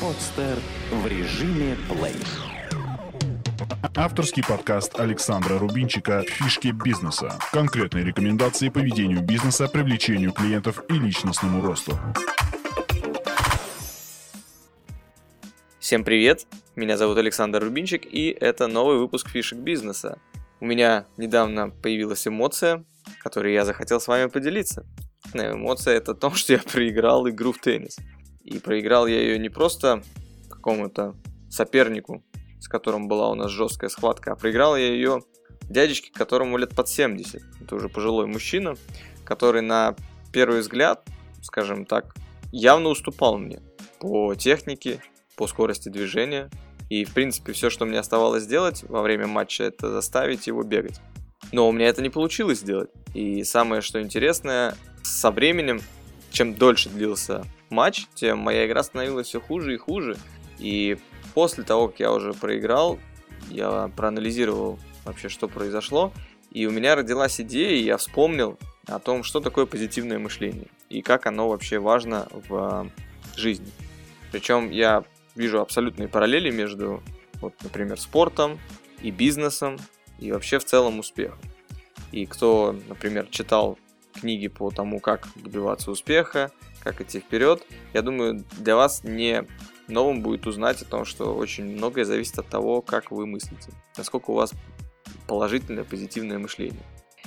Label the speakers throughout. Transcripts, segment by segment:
Speaker 1: Подстер в режиме плей.
Speaker 2: Авторский подкаст Александра Рубинчика «Фишки бизнеса». Конкретные рекомендации по ведению бизнеса, привлечению клиентов и личностному росту.
Speaker 3: Всем привет! Меня зовут Александр Рубинчик, и это новый выпуск фишек бизнеса. У меня недавно появилась эмоция, которой я захотел с вами поделиться. Эмоция это то, что я проиграл игру в теннис. И проиграл я ее не просто какому-то сопернику, с которым была у нас жесткая схватка, а проиграл я ее дядечке, которому лет под 70. Это уже пожилой мужчина, который на первый взгляд, скажем так, явно уступал мне по технике, по скорости движения. И, в принципе, все, что мне оставалось сделать во время матча, это заставить его бегать. Но у меня это не получилось сделать. И самое, что интересное, со временем, чем дольше длился матч, тем моя игра становилась все хуже и хуже. И после того, как я уже проиграл, я проанализировал вообще, что произошло. И у меня родилась идея, и я вспомнил о том, что такое позитивное мышление и как оно вообще важно в жизни. Причем я вижу абсолютные параллели между, вот, например, спортом и бизнесом, и вообще в целом успехом. И кто, например, читал книги по тому, как добиваться успеха, как идти вперед, я думаю, для вас не новым будет узнать о том, что очень многое зависит от того, как вы мыслите, насколько у вас положительное, позитивное мышление.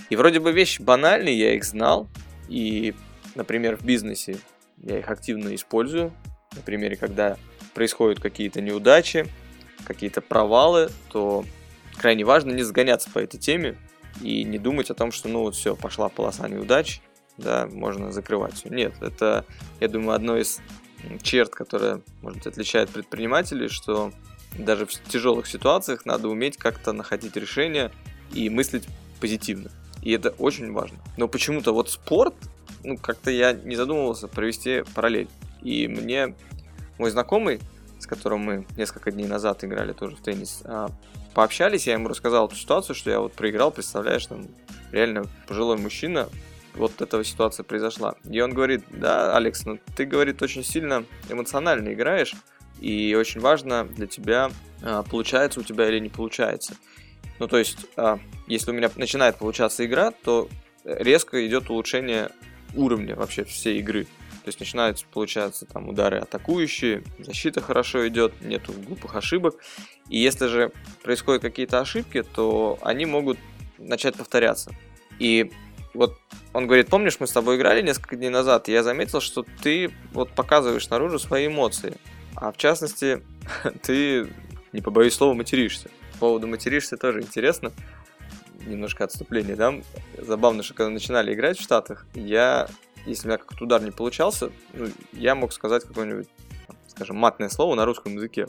Speaker 3: И вроде бы вещи банальные, я их знал, и, например, в бизнесе я их активно использую. На примере, когда происходят какие-то неудачи, какие-то провалы, то крайне важно не сгоняться по этой теме и не думать о том, что ну вот все, пошла полоса неудач, да, можно закрывать все. Нет, это, я думаю, одно из черт, которое, может быть, отличает предпринимателей, что даже в тяжелых ситуациях надо уметь как-то находить решение и мыслить позитивно. И это очень важно. Но почему-то вот спорт, ну, как-то я не задумывался провести параллель. И мне мой знакомый, с которым мы несколько дней назад играли тоже в теннис, а, пообщались, я ему рассказал эту ситуацию, что я вот проиграл, представляешь, там реально пожилой мужчина, вот эта ситуация произошла. И он говорит, да, Алекс, ну ты, говорит, очень сильно эмоционально играешь, и очень важно для тебя, а, получается у тебя или не получается. Ну, то есть, а, если у меня начинает получаться игра, то резко идет улучшение уровня вообще всей игры. То есть начинаются, получается, там удары атакующие, защита хорошо идет, нету глупых ошибок. И если же происходят какие-то ошибки, то они могут начать повторяться. И вот он говорит, помнишь, мы с тобой играли несколько дней назад, и я заметил, что ты вот показываешь наружу свои эмоции. А в частности, ты, не побоюсь слова, материшься. По поводу материшься тоже интересно. Немножко отступление, да? Забавно, что когда начинали играть в Штатах, я если у меня какой-то удар не получался, ну, я мог сказать какое-нибудь, скажем, матное слово на русском языке.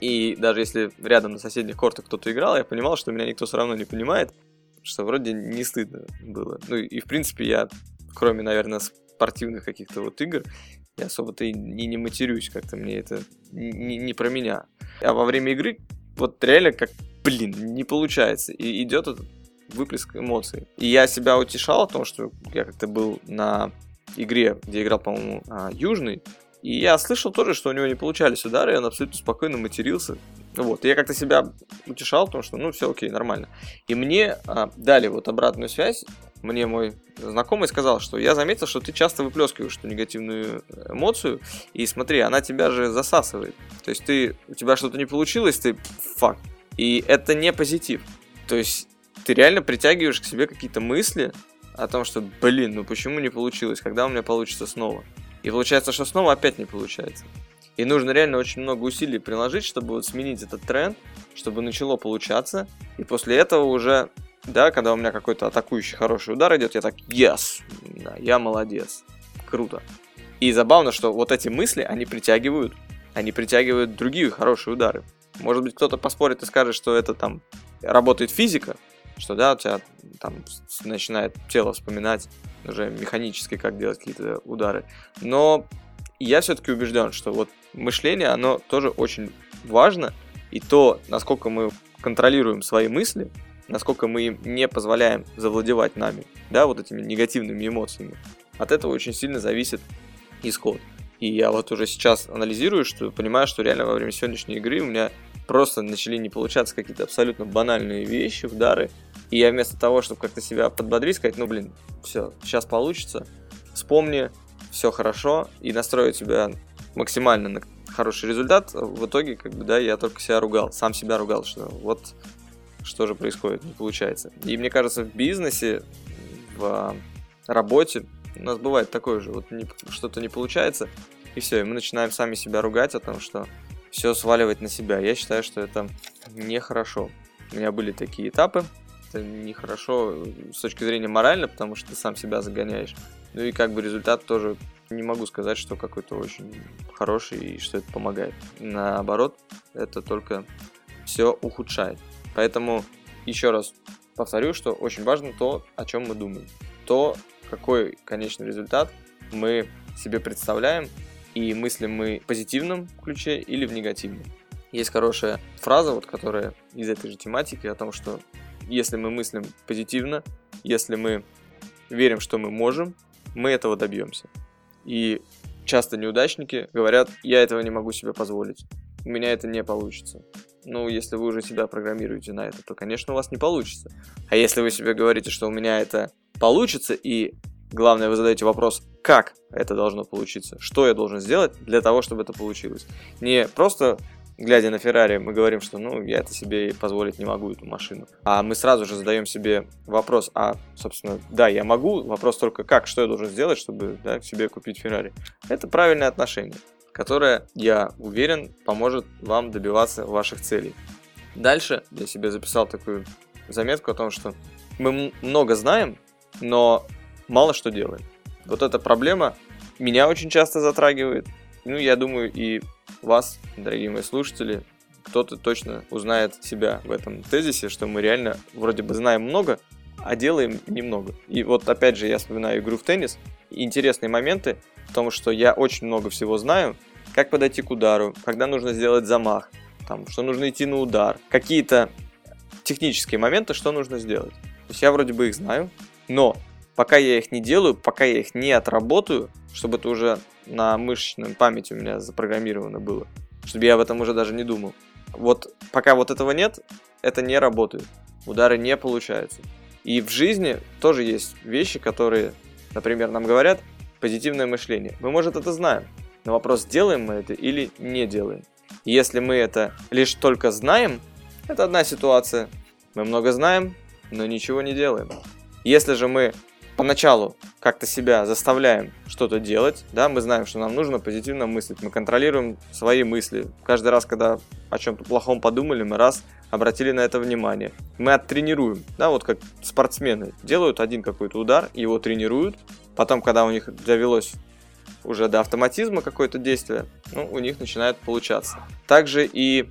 Speaker 3: И даже если рядом на соседних кортах кто-то играл, я понимал, что меня никто все равно не понимает, что вроде не стыдно было. Ну и в принципе я, кроме, наверное, спортивных каких-то вот игр, я особо-то и не, не матерюсь, как-то мне это не, не про меня. А во время игры вот реально как, блин, не получается. И идет этот выплеск эмоций. И я себя утешал о том, что я как-то был на игре, где играл, по-моему, а, Южный, и я слышал тоже, что у него не получались удары, и он абсолютно спокойно матерился. Вот, и я как-то себя утешал, потому что, ну, все окей, нормально. И мне а, дали вот обратную связь, мне мой знакомый сказал, что я заметил, что ты часто выплескиваешь эту негативную эмоцию, и смотри, она тебя же засасывает. То есть ты, у тебя что-то не получилось, ты факт. И это не позитив. То есть ты реально притягиваешь к себе какие-то мысли, о том, что, блин, ну почему не получилось, когда у меня получится снова. И получается, что снова опять не получается. И нужно реально очень много усилий приложить, чтобы вот сменить этот тренд, чтобы начало получаться. И после этого уже, да, когда у меня какой-то атакующий хороший удар идет, я так, yes, да, я молодец, круто. И забавно, что вот эти мысли, они притягивают, они притягивают другие хорошие удары. Может быть, кто-то поспорит и скажет, что это там работает физика, что да, у тебя там начинает тело вспоминать уже механически, как делать какие-то удары. Но я все-таки убежден, что вот мышление, оно тоже очень важно, и то, насколько мы контролируем свои мысли, насколько мы им не позволяем завладевать нами, да, вот этими негативными эмоциями, от этого очень сильно зависит исход. И я вот уже сейчас анализирую, что понимаю, что реально во время сегодняшней игры у меня просто начали не получаться какие-то абсолютно банальные вещи, удары. И я вместо того, чтобы как-то себя подбодрить, сказать, ну блин, все, сейчас получится, вспомни, все хорошо, и настроить себя максимально на хороший результат, в итоге, как бы, да, я только себя ругал, сам себя ругал, что вот что же происходит, не получается. И мне кажется, в бизнесе, в работе у нас бывает такое же, вот что-то не получается, и все, и мы начинаем сами себя ругать о том, что все сваливать на себя. Я считаю, что это нехорошо. У меня были такие этапы, это нехорошо с точки зрения морально, потому что ты сам себя загоняешь. Ну и как бы результат тоже не могу сказать, что какой-то очень хороший и что это помогает. Наоборот, это только все ухудшает. Поэтому еще раз повторю, что очень важно то, о чем мы думаем. То, какой конечный результат мы себе представляем, и мыслим мы в позитивном ключе или в негативном. Есть хорошая фраза, вот, которая из этой же тематики, о том, что если мы мыслим позитивно, если мы верим, что мы можем, мы этого добьемся. И часто неудачники говорят, я этого не могу себе позволить, у меня это не получится. Ну, если вы уже себя программируете на это, то, конечно, у вас не получится. А если вы себе говорите, что у меня это получится, и Главное, вы задаете вопрос, как это должно получиться, что я должен сделать для того, чтобы это получилось. Не просто глядя на Феррари, мы говорим, что ну я это себе позволить не могу, эту машину. А мы сразу же задаем себе вопрос, а, собственно, да, я могу, вопрос только как, что я должен сделать, чтобы да, себе купить Феррари. Это правильное отношение, которое, я уверен, поможет вам добиваться ваших целей. Дальше я себе записал такую заметку о том, что мы много знаем, но мало что делаем. Вот эта проблема меня очень часто затрагивает. Ну, я думаю, и вас, дорогие мои слушатели, кто-то точно узнает себя в этом тезисе, что мы реально вроде бы знаем много, а делаем немного. И вот опять же я вспоминаю игру в теннис. Интересные моменты в том, что я очень много всего знаю, как подойти к удару, когда нужно сделать замах, там, что нужно идти на удар, какие-то технические моменты, что нужно сделать. То есть я вроде бы их знаю, но пока я их не делаю, пока я их не отработаю, чтобы это уже на мышечной памяти у меня запрограммировано было, чтобы я об этом уже даже не думал. Вот пока вот этого нет, это не работает. Удары не получаются. И в жизни тоже есть вещи, которые, например, нам говорят позитивное мышление. Мы, может, это знаем, но вопрос, делаем мы это или не делаем. Если мы это лишь только знаем, это одна ситуация. Мы много знаем, но ничего не делаем. Если же мы поначалу как-то себя заставляем что-то делать, да, мы знаем, что нам нужно позитивно мыслить, мы контролируем свои мысли. Каждый раз, когда о чем-то плохом подумали, мы раз обратили на это внимание. Мы оттренируем, да, вот как спортсмены делают один какой-то удар, его тренируют, потом, когда у них довелось уже до автоматизма какое-то действие, ну, у них начинает получаться. Также и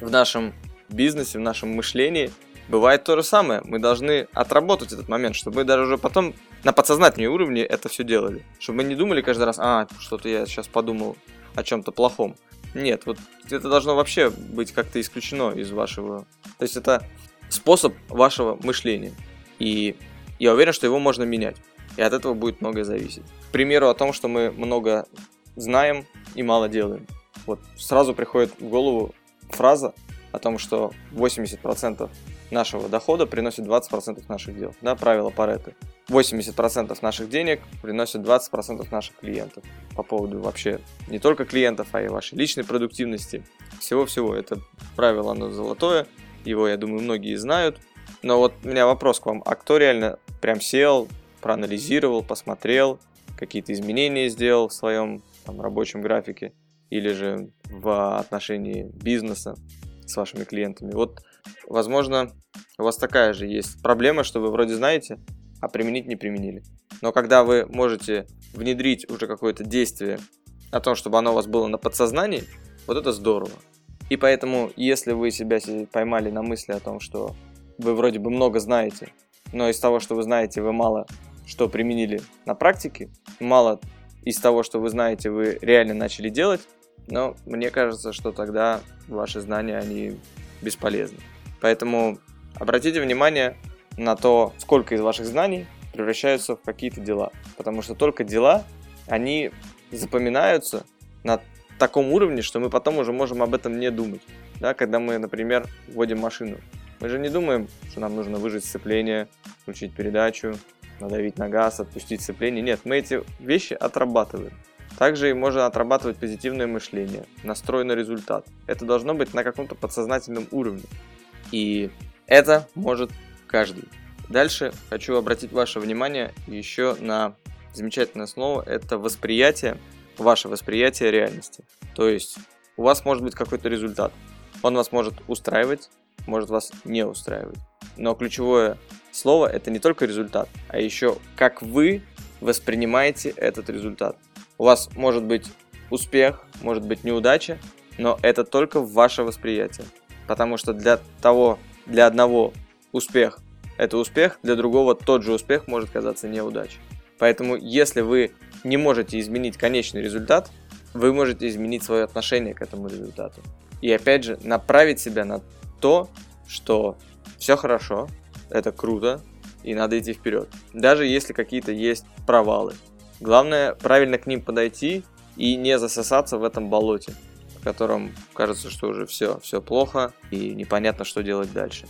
Speaker 3: в нашем бизнесе, в нашем мышлении – бывает то же самое. Мы должны отработать этот момент, чтобы мы даже уже потом на подсознательном уровне это все делали. Чтобы мы не думали каждый раз, а, что-то я сейчас подумал о чем-то плохом. Нет, вот это должно вообще быть как-то исключено из вашего... То есть это способ вашего мышления. И я уверен, что его можно менять. И от этого будет многое зависеть. К примеру, о том, что мы много знаем и мало делаем. Вот сразу приходит в голову фраза о том, что 80% нашего дохода приносит 20% наших дел. Да, правило Паретта. 80% наших денег приносит 20% наших клиентов. По поводу вообще не только клиентов, а и вашей личной продуктивности. Всего-всего. Это правило, оно золотое. Его, я думаю, многие знают. Но вот у меня вопрос к вам. А кто реально прям сел, проанализировал, посмотрел, какие-то изменения сделал в своем там, рабочем графике или же в отношении бизнеса с вашими клиентами? Вот Возможно, у вас такая же есть проблема, что вы вроде знаете, а применить не применили. Но когда вы можете внедрить уже какое-то действие о том, чтобы оно у вас было на подсознании, вот это здорово. И поэтому, если вы себя поймали на мысли о том, что вы вроде бы много знаете, но из того, что вы знаете, вы мало что применили на практике, мало из того, что вы знаете, вы реально начали делать, но мне кажется, что тогда ваши знания, они бесполезны. Поэтому обратите внимание на то, сколько из ваших знаний превращаются в какие-то дела. Потому что только дела, они запоминаются на таком уровне, что мы потом уже можем об этом не думать. Да, когда мы, например, вводим машину. Мы же не думаем, что нам нужно выжать сцепление, включить передачу, надавить на газ, отпустить сцепление. Нет, мы эти вещи отрабатываем. Также и можно отрабатывать позитивное мышление, настрой на результат. Это должно быть на каком-то подсознательном уровне. И это может каждый. Дальше хочу обратить ваше внимание еще на замечательное слово. Это восприятие, ваше восприятие реальности. То есть у вас может быть какой-то результат. Он вас может устраивать, может вас не устраивать. Но ключевое слово это не только результат, а еще как вы воспринимаете этот результат. У вас может быть успех, может быть неудача, но это только ваше восприятие. Потому что для того, для одного успех – это успех, для другого тот же успех может казаться неудачей. Поэтому если вы не можете изменить конечный результат, вы можете изменить свое отношение к этому результату. И опять же, направить себя на то, что все хорошо, это круто, и надо идти вперед. Даже если какие-то есть провалы. Главное правильно к ним подойти и не засосаться в этом болоте, котором кажется, что уже все, все плохо и непонятно, что делать дальше.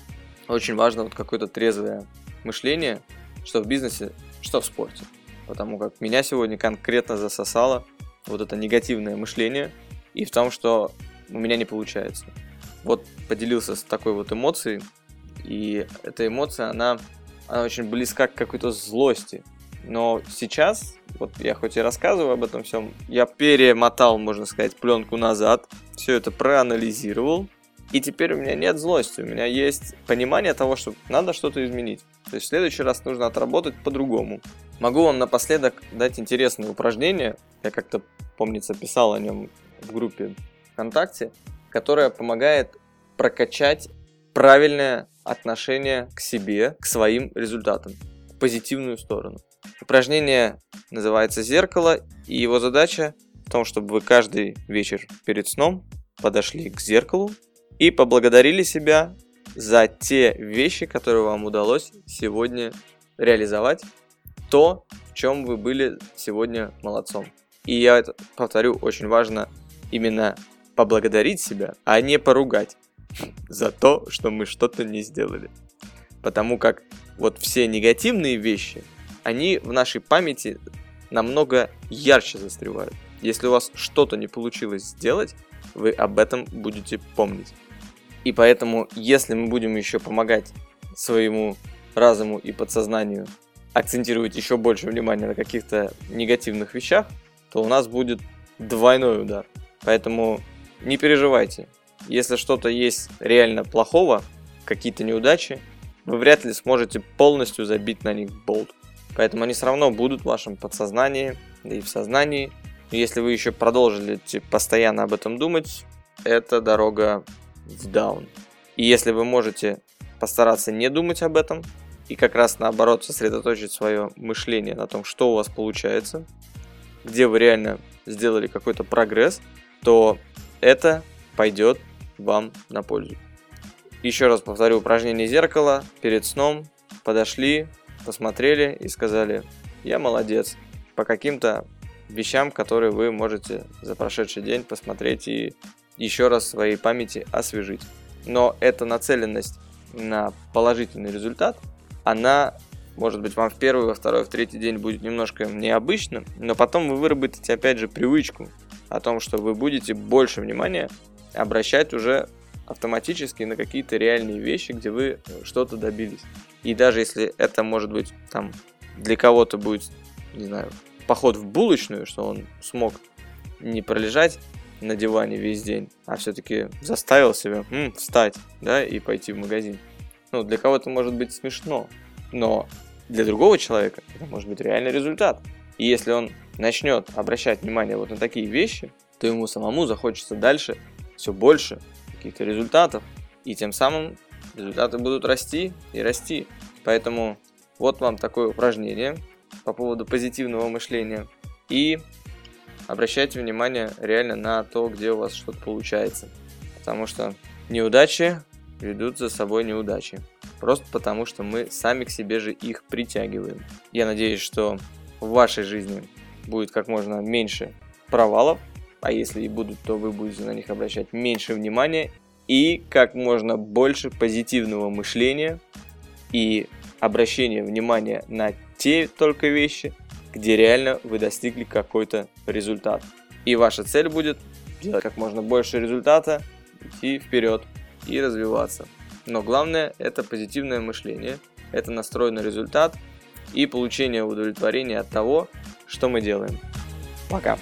Speaker 3: Очень важно вот какое-то трезвое мышление, что в бизнесе, что в спорте. Потому как меня сегодня конкретно засосало вот это негативное мышление и в том, что у меня не получается. Вот поделился с такой вот эмоцией, и эта эмоция, она, она очень близка к какой-то злости. Но сейчас, вот я хоть и рассказываю об этом всем, я перемотал, можно сказать, пленку назад, все это проанализировал, и теперь у меня нет злости, у меня есть понимание того, что надо что-то изменить. То есть в следующий раз нужно отработать по-другому. Могу вам напоследок дать интересное упражнение. Я как-то, помнится, писал о нем в группе ВКонтакте, которое помогает прокачать правильное отношение к себе, к своим результатам, позитивную сторону. Упражнение называется «Зеркало», и его задача в том, чтобы вы каждый вечер перед сном подошли к зеркалу и поблагодарили себя за те вещи, которые вам удалось сегодня реализовать, то, в чем вы были сегодня молодцом. И я это повторю, очень важно именно поблагодарить себя, а не поругать за то, что мы что-то не сделали. Потому как вот все негативные вещи, они в нашей памяти намного ярче застревают. Если у вас что-то не получилось сделать, вы об этом будете помнить. И поэтому, если мы будем еще помогать своему разуму и подсознанию акцентировать еще больше внимания на каких-то негативных вещах, то у нас будет двойной удар. Поэтому не переживайте. Если что-то есть реально плохого, какие-то неудачи, вы вряд ли сможете полностью забить на них болт. Поэтому они все равно будут в вашем подсознании, да и в сознании. Если вы еще продолжите постоянно об этом думать, это дорога в даун. И если вы можете постараться не думать об этом, и как раз наоборот сосредоточить свое мышление на том, что у вас получается, где вы реально сделали какой-то прогресс, то это пойдет вам на пользу. Еще раз повторю упражнение зеркала перед сном. Подошли, посмотрели и сказали, я молодец. По каким-то вещам, которые вы можете за прошедший день посмотреть и еще раз в своей памяти освежить. Но эта нацеленность на положительный результат, она, может быть, вам в первый, во второй, в третий день будет немножко необычным, но потом вы выработаете, опять же, привычку о том, что вы будете больше внимания обращать уже автоматически на какие-то реальные вещи, где вы что-то добились. И даже если это может быть там для кого-то будет, не знаю, поход в булочную, что он смог не пролежать на диване весь день, а все-таки заставил себя м, встать, да, и пойти в магазин. Ну, для кого-то может быть смешно, но для другого человека это может быть реальный результат. И если он начнет обращать внимание вот на такие вещи, то ему самому захочется дальше все больше каких-то результатов, и тем самым результаты будут расти и расти. Поэтому вот вам такое упражнение по поводу позитивного мышления. И обращайте внимание реально на то, где у вас что-то получается. Потому что неудачи ведут за собой неудачи. просто потому что мы сами к себе же их притягиваем. Я надеюсь, что в вашей жизни будет как можно меньше провалов, а если и будут, то вы будете на них обращать меньше внимания и как можно больше позитивного мышления и обращения внимания на те только вещи, где реально вы достигли какой-то результат. И ваша цель будет делать как можно больше результата, идти вперед и развиваться. Но главное это позитивное мышление, это настрой на результат и получение удовлетворения от того, что мы делаем. Пока!